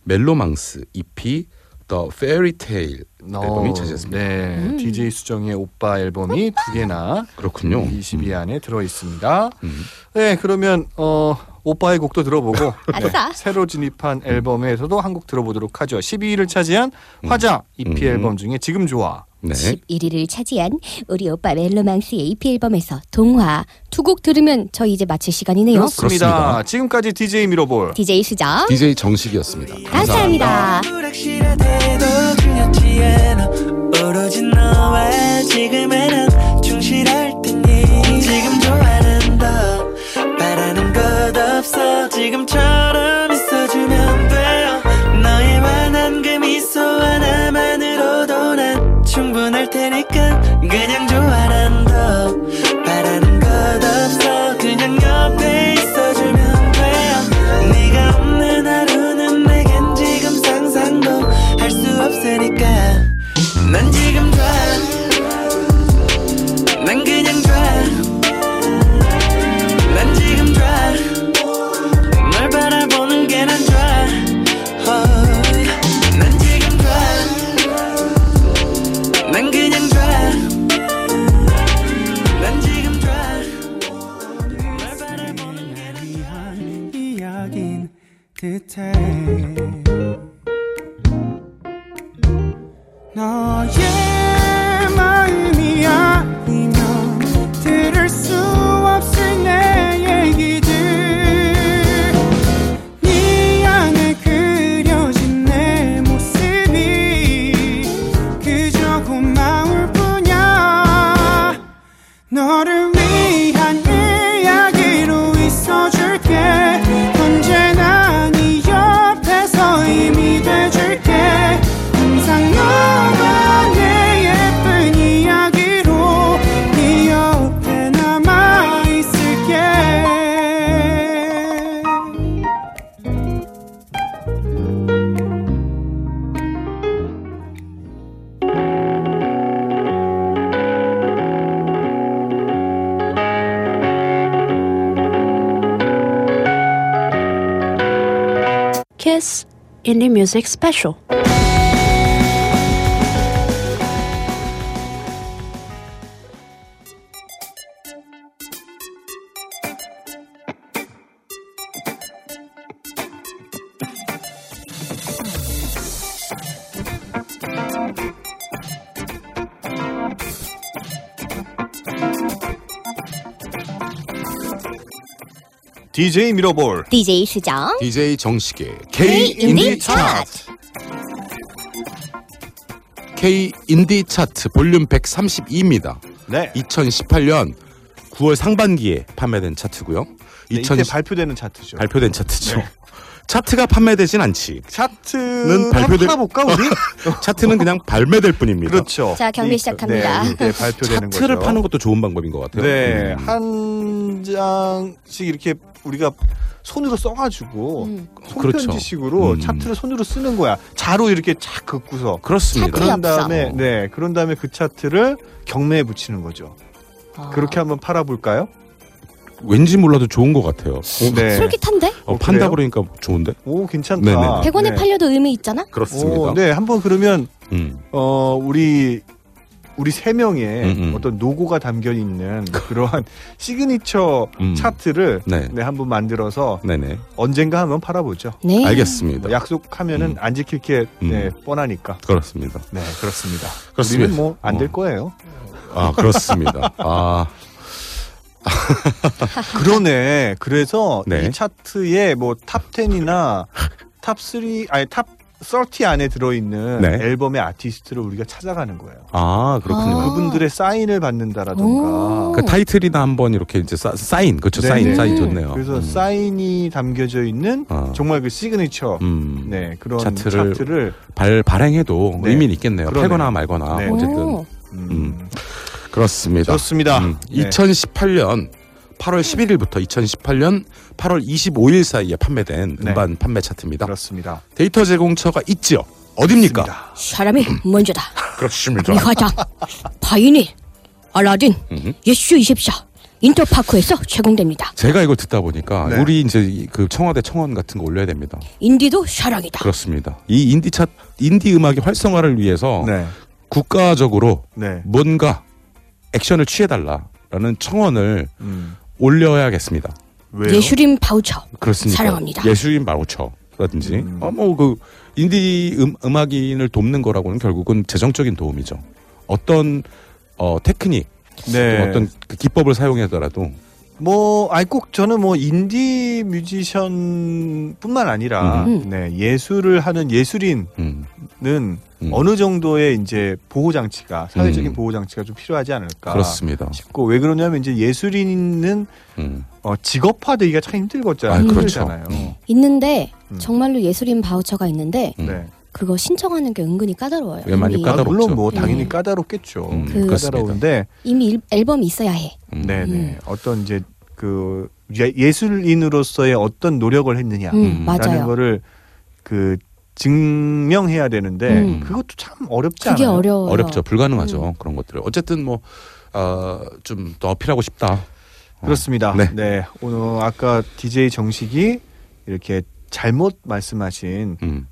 멜로망스 EP The Fairy Tale 앨범이 차지했습니다. 네, 음. DJ 수정의 오빠 앨범이 두 개나 그렇군요. 20위 안에 들어 있습니다. 음. 네, 그러면 어 오빠의 곡도 들어보고 네. 새로 진입한 앨범에서도 한 곡 들어보도록 하죠. 12위를 차지한 화자 EP 음. 앨범 중에 지금 좋아. 네. 11위를 차지한 우리 오빠 멜로망스의 EP 앨범에서 동화 두 곡 들으면 저희 이제 마칠 시간이네요. 그렇습니다. 그렇습니다. 지금까지 DJ 미러볼. DJ 수정 DJ 정식이었습니다. 감사합니다. 불확실하대 오로지 너와 지금의 난 충실할 테니 지금 너 바라는 것 없어. 지금처럼 있어주면 Music Special. DJ 미러볼 DJ 수정. DJ 정식의 K 인디 차트. K 인디 차트 볼륨 132입니다. 네. 2018년 9월 상반기에 판매된 차트고요. 네, 이때 2010 발표되는 차트죠. 발표된 차트죠. 네. 차트가 판매되진 않지. 차트는 발표될- 팔아볼까 우리? 차트는 그냥 발매될 뿐입니다. 그렇죠. 자, 이- 시작합니다. 네, 이때 발표되는 차트를 거죠. 파는 것도 좋은 방법인 것 같아요. 네, 음. 한 장씩 이렇게 우리가 손으로 써가지고 음. 손편지식으로 그렇죠. 음. 차트를 손으로 쓰는 거야. 자로 이렇게 착 긋고서. 그렇습니다. 차트 그런. 다음에 네, 그런 다음에 그 차트를 경매에 붙이는 거죠. 아. 그렇게 한번 팔아볼까요? 왠지 몰라도 좋은 것 같아요. 네. 솔깃한데? 어, 어, 판다? 그러니까 좋은데? 오, 괜찮다. 네네. 100원에 네. 팔려도 의미 있잖아? 그렇습니다. 오, 네, 한번 그러면 음. 어 우리 우리 세 명의 음, 음. 어떤 노고가 담겨 있는 그러한 시그니처 음. 차트를 네. 네, 한번 만들어서 네네. 언젠가 한번 팔아보죠. 네. 알겠습니다. 뭐 약속하면은 음. 안 지킬 게 네, 음. 뻔하니까. 그렇습니다. 네, 그렇습니다. 그렇습니다. 우리는 뭐안될 어. 거예요. 아, 그렇습니다. 아, 그러네. 그래서 네. 이 차트에 뭐 top 10이나 top 3, 아니 top 30 안에 들어있는 네. 앨범의 아티스트를 우리가 찾아가는 거예요. 아, 그렇군요. 아. 그분들의 사인을 받는다라던가. 오. 그 타이틀이나 한번 이렇게 이제 사, 사인, 그렇죠. 사인, 네네. 사인 좋네요. 그래서 음. 사인이 담겨져 있는 어. 정말 그 시그니처 음. 네 그런 차트를 차트를, 발 발행해도 네. 의미는 있겠네요. 그러네요. 팔거나 말거나 네. 어쨌든 오. 음, 음. 그렇습니다. 좋습니다. 음, 네. 2018년 8월 11일부터 2018년 8월 25일 사이에 판매된 네. 음반 판매 차트입니다. 그렇습니다. 데이터 제공처가 있지요. 어딥니까? 그렇습니다. 사람이 먼저다. 그렇습니다. 미화당, 바이닐, 알라딘, 음. 예스 24, 인터파크에서 제공됩니다. 제가 이걸 듣다 보니까 네. 우리 이제 이그 청와대 청원 같은 거 올려야 됩니다. 인디도 사랑이다. 그렇습니다. 이 인디 차 인디 음악의 활성화를 위해서 네, 국가적으로 네, 뭔가 액션을 취해달라라는 청원을 음, 올려야겠습니다. 왜요? 예슈림 바우처. 그렇습니다. 사랑합니다. 예술인 마우처라든지 음. 어뭐그 인디 음, 음악인을 돕는 거라고는 결국은 재정적인 도움이죠. 어떤 어 테크닉 네, 어떤 그 기법을 사용해서라도 뭐 아니 꼭 저는 뭐 인디 뮤지션뿐만 아니라 음. 네 예술을 하는 예술인은 음, 음. 어느 정도의 이제 보호 장치가 사회적인 음. 보호 장치가 좀 필요하지 않을까 그렇습니다. 싶고 왜 그러냐면 이제 예술인은 음. 어, 직업화되기가 참 힘들겠잖아요. 아, 그렇죠. 힘들잖아요. 음. 있는데 음. 정말로 예술인 바우처가 있는데 음. 네. 그거 신청하는 게 은근히 까다로워요. 왜 많이 까다롭죠. 아, 물론 뭐 당연히 음. 까다롭겠죠. 음, 그- 까다로운데 이미 일- 앨범이 있어야 해. 음. 네네 음. 어떤 이제 그 예- 예술인으로서의 어떤 노력을 했느냐 음, 음. 라는 맞아요. 거를 그 증명해야 되는데 음. 그것도 참 어렵지 그게 않아요. 어려워요. 어렵죠. 불가능하죠. 음. 그런 것들을. 어쨌든 뭐, 어, 좀 더 어필하고 싶다. 어. 그렇습니다. 네. 네. 오늘 아까 DJ 정식이 이렇게 잘못 말씀하신 음,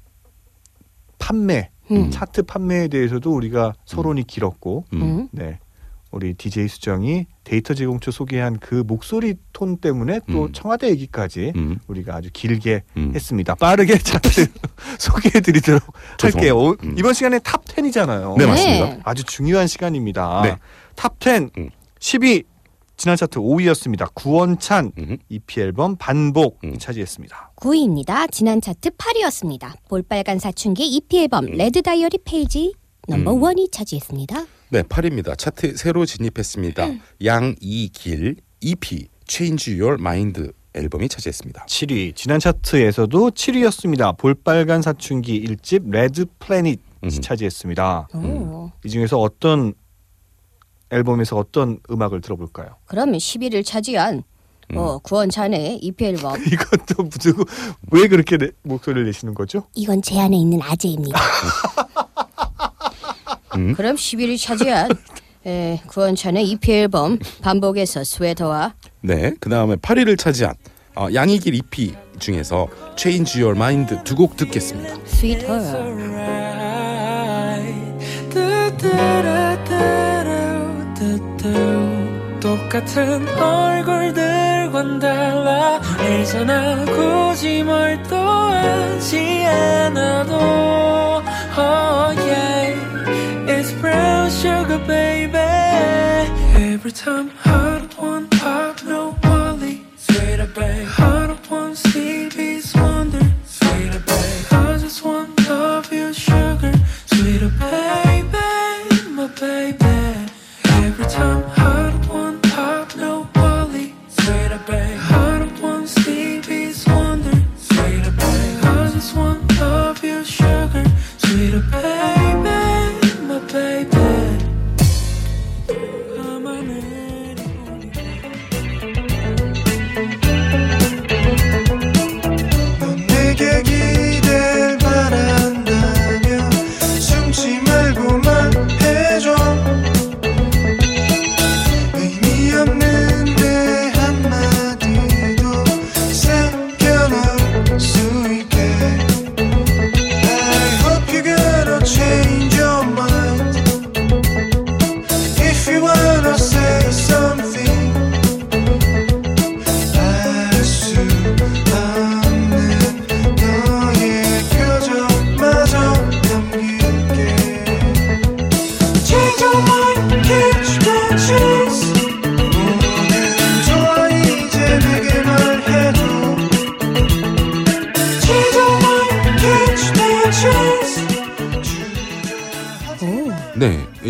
판매 음. 차트 판매에 대해서도 우리가 서론이 길었고 음. 음. 네. 우리 DJ 수정이 데이터 제공처 소개한 그 목소리 톤 때문에 또 음. 청와대 얘기까지 음. 우리가 아주 길게 음. 했습니다. 빠르게 차트 소개해드리도록 할게요. 오, 음. 이번 시간에 탑 10이잖아요. 네, 맞습니다. 아주 중요한 시간입니다. 네. 탑 10, 음. 10위 지난 차트 5위였습니다. 구원찬 음. EP 앨범 반복 음. 차지했습니다. 9위입니다. 지난 차트 8위였습니다. 볼빨간 사춘기 EP 앨범 Red Diary Page Number 음. One이 차지했습니다. 네, 8위입니다. 차트 새로 진입했습니다. 양이길 EP Change Your Mind 앨범이 차지했습니다. 7위 지난 차트에서도 7위였습니다. 볼빨간 사춘기 1집 Red Planet 음. 차지했습니다. 오. 이 중에서 어떤 앨범에서 어떤 음악을 들어볼까요? 그러면 10위를 차지한 음. 어, 구원찬의 EP 앨범 이것도 누구 왜 그렇게 내- 목소리를 내시는 거죠? 이건 제 안에 있는 아재입니다. 음. 그럼 10위를 차지한 에, 구원찬의 EP 앨범 반복에서 스웨터와 네, 그 다음에 8위를 차지한 어, 양이길 EP 중에서 Change Your Mind 두 곡 듣겠습니다. Sweet Her 똑같은 얼굴들과는 달라. 이제나 굳이 뭘 또 하지 않아도 Oh yeah It's brown sugar baby. Every time I don't want pop no Wally Sweeter babe. I don't want Stevie's wonder. Sweeter babe. I just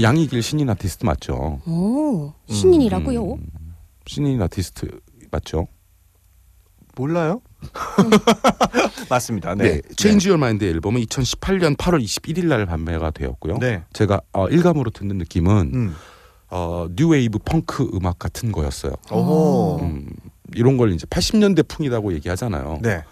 양이길 신인 아티스트 맞죠? 오, 신인이라고요? 음, 신인 아티스트 맞죠? 몰라요? 맞습니다. 네. 네, Change Your Mind 앨범은 2018년 8월 21일 날 판매가 되었고요. 네. 제가 어, 일감으로 듣는 느낌은 음. 어, 뉴웨이브 펑크 음악 같은 거였어요. 오호. 음, 이런 걸 이제 80년대 풍이라고 얘기하잖아요. 네.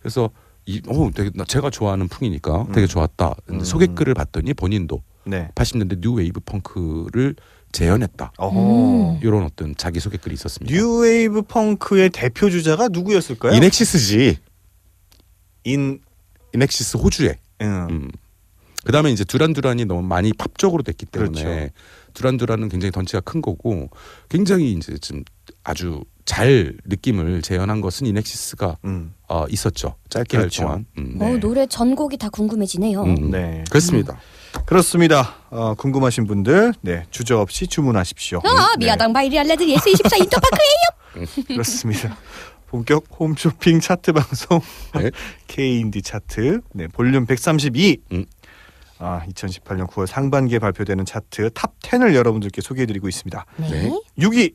그래서 이, 어, 되게 나- 제가 좋아하는 풍이니까 되게 좋았다. 근데 음. 소개글을 봤더니 본인도 네. 80년대 new wave funk를 재현했다. 어허. 이런 어떤 자기 소개 글이 있었습니다. new wave funk의 대표 주자가 누구였을까요? INXS지. 인 INXS 호주에. 음. 음. 그다음에 이제 두란 두란이 너무 많이 팝적으로 됐기 때문에 그렇죠. 두란 두란은 굉장히 덩치가 큰 거고 굉장히 이제 좀 아주 잘 느낌을 재현한 것은 INXS가 음. 어, 있었죠. 짧게 그렇죠. 할 동안. 음. 네. 어, 노래 전곡이 다 궁금해지네요. 음. 네. 그렇습니다. 그렇습니다. 어, 궁금하신 분들 네 주저 없이 주문하십시오. 아, 네, 미화당 바이닐 알라딘 예스 24 인터파크예요. 그렇습니다. 본격 홈쇼핑 차트 방송 네. K인디 차트 네, 볼륨 132. 음. 아, 2018년 9월 상반기에 발표되는 차트 탑 10을 여러분들께 소개해드리고 있습니다. 네. 네. 6위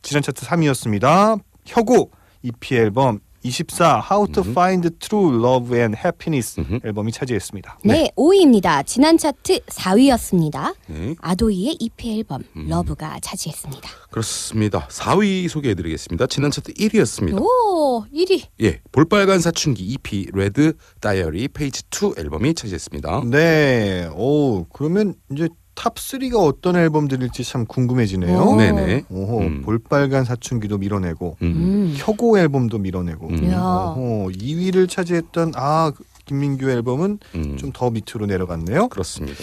지난 차트 3위였습니다. 혁오 EP 앨범 24 How to Find True Love and Happiness 음흠. 앨범이 차지했습니다. 네, 5위입니다. 지난 차트 4위였습니다. 네. 아도이의 EP 앨범 음. Love가 차지했습니다. 그렇습니다. 4위 소개해드리겠습니다. 지난 차트 1위였습니다. 오, 1위. 예, 볼빨간 사춘기 EP Red Diary Page 2 앨범이 차지했습니다. 네. 오, 그러면 이제 탑 3가 어떤 앨범들일지 참 궁금해지네요. 오. 네네. 오호, 음. 볼빨간 사춘기도 밀어내고 음. 음. 혁오 앨범도 밀어내고 음. 야. 오호, 2위를 차지했던 아 김민규 앨범은 음. 좀더 밑으로 내려갔네요. 그렇습니다.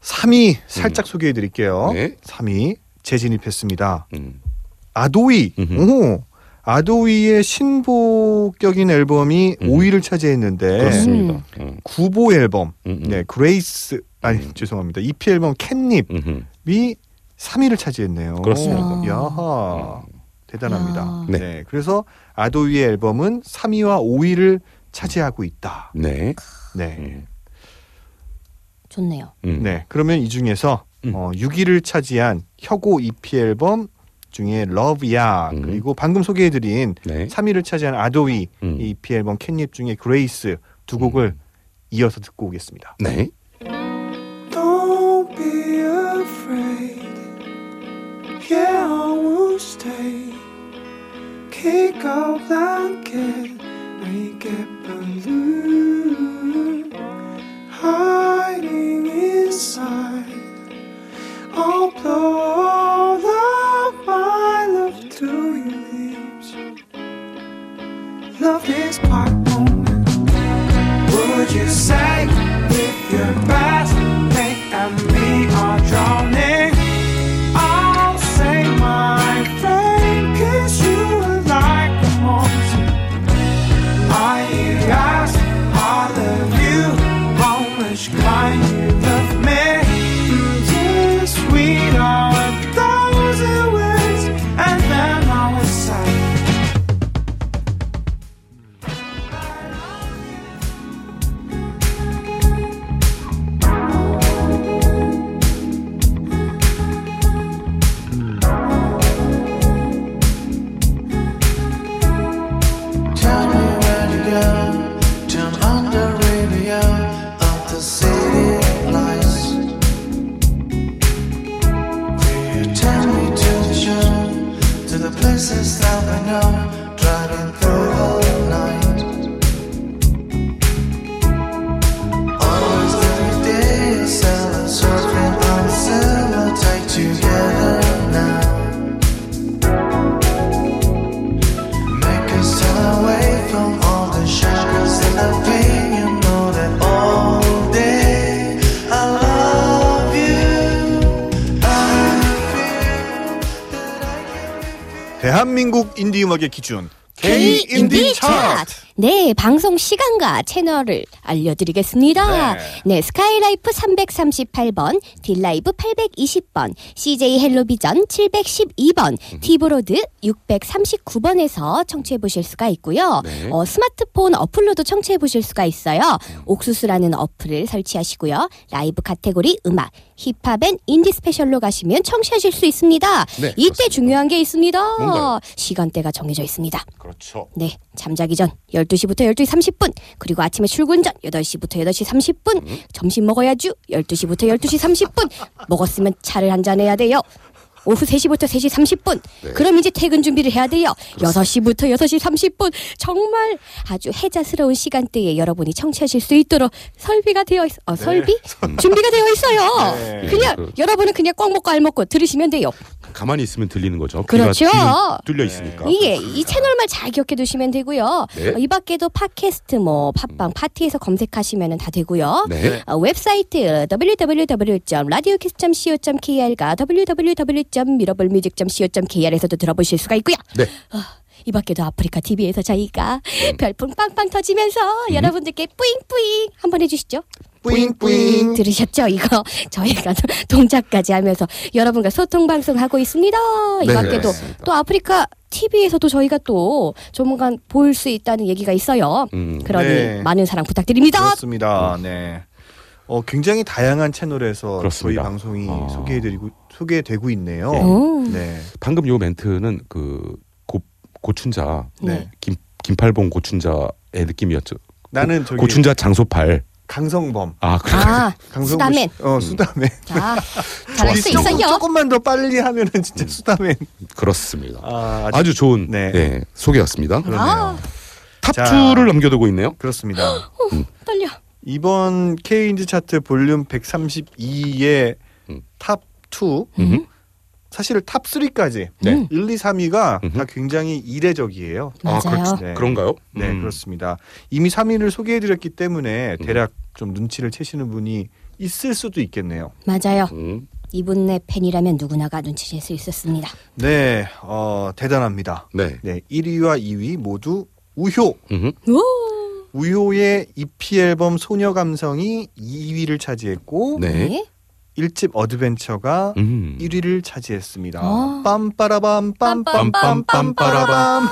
3위 살짝 소개해 드릴게요. 네. 3위 재진입했습니다. 음. 아도이. 오. 아도이의 신보격인 앨범이 음. 5위를 차지했는데 그렇습니다. 음. 구보 앨범. 네 Grace 아니 음. 죄송합니다. EP 앨범 Catnip이 음흠. 3위를 차지했네요. 그렇습니다. 야하 대단합니다. 야. 네. 네. 그래서 아도이의 앨범은 3위와 5위를 차지하고 있다. 네. 네. 음. 좋네요. 음. 네. 그러면 이 중에서 음. 어, 6위를 차지한 혁오 EP 앨범 중에 Love Ya 음. 그리고 방금 소개해드린 네. 3위를 차지한 아도이 음. EP 앨범 캣닙 중에 Grace 두 곡을 이어서 듣고 오겠습니다. 네. Kick out blanket, make it balloon. Hiding inside. 인디 음악의 기준 K 인디 차트. 네, 방송 시간과 채널을 알려드리겠습니다. 네. 네, 스카이라이프 338번, 딜라이브 820번, CJ 헬로비전 712번, 티브로드 639번에서 청취해 보실 수가 있고요. 네. 어, 스마트폰 어플로도 청취해 보실 수가 있어요. 옥수수라는 어플을 설치하시고요. 라이브 카테고리 음악, 힙합 and 인디 special로 가시면 청취하실 수 있습니다. 네, 이때 그렇습니다. 중요한 게 있습니다. 뭔가요? 시간대가 정해져 있습니다. 그렇죠. 네, 잠자기 전 12시부터 12시 30분, 그리고 아침에 출근 전 8시부터 8시 30분, 점심 먹어야죠. 12시부터 12시 30분. 먹었으면 차를 한 잔 해야 돼요. 오후 3시부터 3시 30분. 네. 그럼 이제 퇴근 준비를 해야 돼요. 6시부터 6시 30분. 정말 아주 해자스러운 시간대에 여러분이 청취하실 수 있도록 설비가 되어 있, 어, 설비? 준비가 되어 있어요. 네. 그냥 그- 여러분은 그냥 꽉 먹고 알 먹고 들으시면 돼요. 가만히 있으면 들리는 거죠. 그렇죠. 뚫려 있으니까. 이게 이 채널만 잘 기억해 두시면 되고요. 네. 어, 이 밖에도 팟캐스트 뭐 팟빵 파티에서 검색하시면 다 되고요. 네. 어, 웹사이트 www.radiokiss.co.kr과 www.mirablemusic.co.kr에서도 들어보실 수가 있고요. 네. 이 밖에도 아프리카 TV에서 저희가 음. 별풍 빵빵 터지면서 여러분들께 뿌잉뿌잉 한번 해주시죠. 뿌잉뿌잉. 들으셨죠? 이거 저희가 동작까지 하면서 여러분과 소통 방송 하고 있습니다. 이 네, 밖에도 그렇습니다. 또 아프리카 TV에서도 저희가 또 조만간 볼 수 있다는 얘기가 있어요. 음. 그러니 네. 많은 사랑 부탁드립니다. 그렇습니다. 네. 어, 굉장히 다양한 채널에서 그렇습니다. 저희 방송이 아. 소개해드리고 소개되고 있네요. 오. 네. 방금 요 멘트는 그 고, 고춘자 네. 김 김팔봉 고춘자의 느낌이었죠. 나는 저기 고춘자 장소팔. 강성범. 아 그래. 아, 강성범 수다맨. 씨- 어, 수다맨. 자, 잘할 수 조금, 있어요. 조금만 더 빨리 하면은 진짜 수다맨. 그렇습니다. 아, 아주 아주 좋은 네. 네. 소개였습니다. 그러네요. 아. 탑 자. 2를 넘겨두고 있네요. 그렇습니다. 떨려. 이번 K인디 차트 볼륨 132의 음. 탑 2, 음. 사실 탑 3까지 네. 1, 2, 3위가 음흠. 다 굉장히 이례적이에요. 아, 맞아요. 그렇, 네. 그런가요? 네, 음. 그렇습니다. 이미 3위를 소개해드렸기 때문에 대략 좀 눈치를 채시는 분이 있을 수도 있겠네요. 맞아요. 음. 이분의 팬이라면 누구나가 눈치챌 수 있었습니다. 네, 어, 대단합니다. 네. 네, 1위와 2위 모두 우효. 우효의 EP 앨범 소녀 감성이 2위를 차지했고 네. 일 1집 어드벤처가 음. 1위를 차지했습니다. 아. 빰빠라밤 빰빰빰 빰빰빰빰. 빰빠라밤.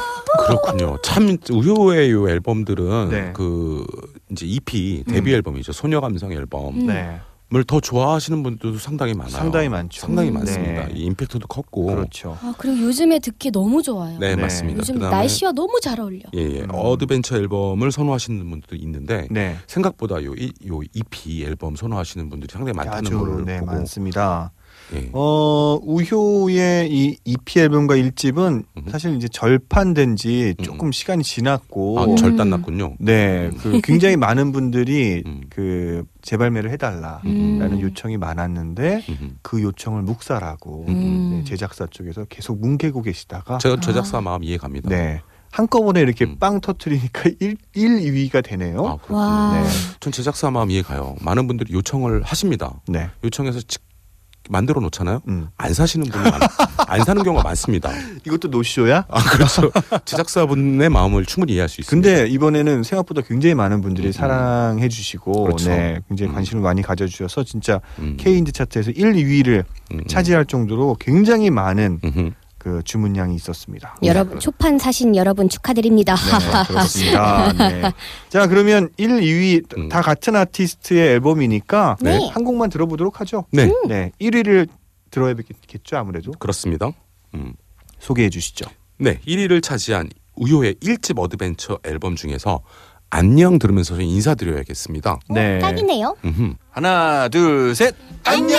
그렇군요. 참 우효의 요 앨범들은 네. 그 이제 EP 데뷔 앨범이죠. 소녀 감성 앨범을 음. 네, 더 좋아하시는 분들도 상당히 많아요. 상당히 많죠. 상당히 네. 많습니다. 이 임팩트도 컸고. 그렇죠. 아, 그리고 요즘에 듣기 너무 좋아요. 네, 네. 맞습니다. 요즘 그다음에- 날씨와 너무 잘 어울려. 예, 예. 음. Adventure 앨범을 선호하시는 분들도 있는데 네, 생각보다 요, 이, 요 EP 앨범 선호하시는 분들이 상당히 많다는 걸 네, 보고 많습니다. 예. 어, 우효의 이 EP 앨범과 1집은 음. 사실 이제 절판된 지 음. 조금 시간이 지났고 아, 절단 났군요. 네, 그 굉장히 많은 분들이 음. 그 재발매를 해 달라라는 음. 음. 요청이 많았는데 그 요청을 묵살하고 음. 네, 제작사 쪽에서 계속 뭉개고 계시다가 제가 제작사 마음 이해 갑니다. 네 한꺼번에 이렇게 음. 빵 터트리니까 1, 1, 2위가 되네요. 아, 그렇군요. 와. 네. 전 제작사 마음 이해 가요. 많은 분들이 요청을 하십니다. 네, 요청해서 직- 만들어 놓잖아요. 음. 안 사시는 분이 많, 안 사는 경우가 많습니다. 이것도 노쇼야? 아 그렇죠. 제작사분의 마음을 충분히 이해할 수 있습니다. 근데 이번에는 생각보다 굉장히 많은 분들이 음. 사랑해 주시고 그렇죠. 네, 굉장히 음. 관심을 많이 가져 주셔서 진짜 음. K인드 차트에서 1, 2위를 음, 음. 차지할 정도로 굉장히 많은. 그 주문량이 있었습니다. 여러분 초판 사신 여러분 축하드립니다. 네, 그렇습니다. 네. 자, 그러면 1, 2위 음. 다 같은 아티스트의 앨범이니까 네. 한 곡만 들어보도록 하죠. 네, 네, 1위를 들어야겠죠, 아무래도. 그렇습니다. 음. 소개해 주시죠. 네, 1위를 차지한 우효의 1집 Adventure 앨범 중에서 안녕 들으면서 좀 인사드려야겠습니다. 네. 딱이네요. 음흠. 하나, 둘, 셋. 안녕.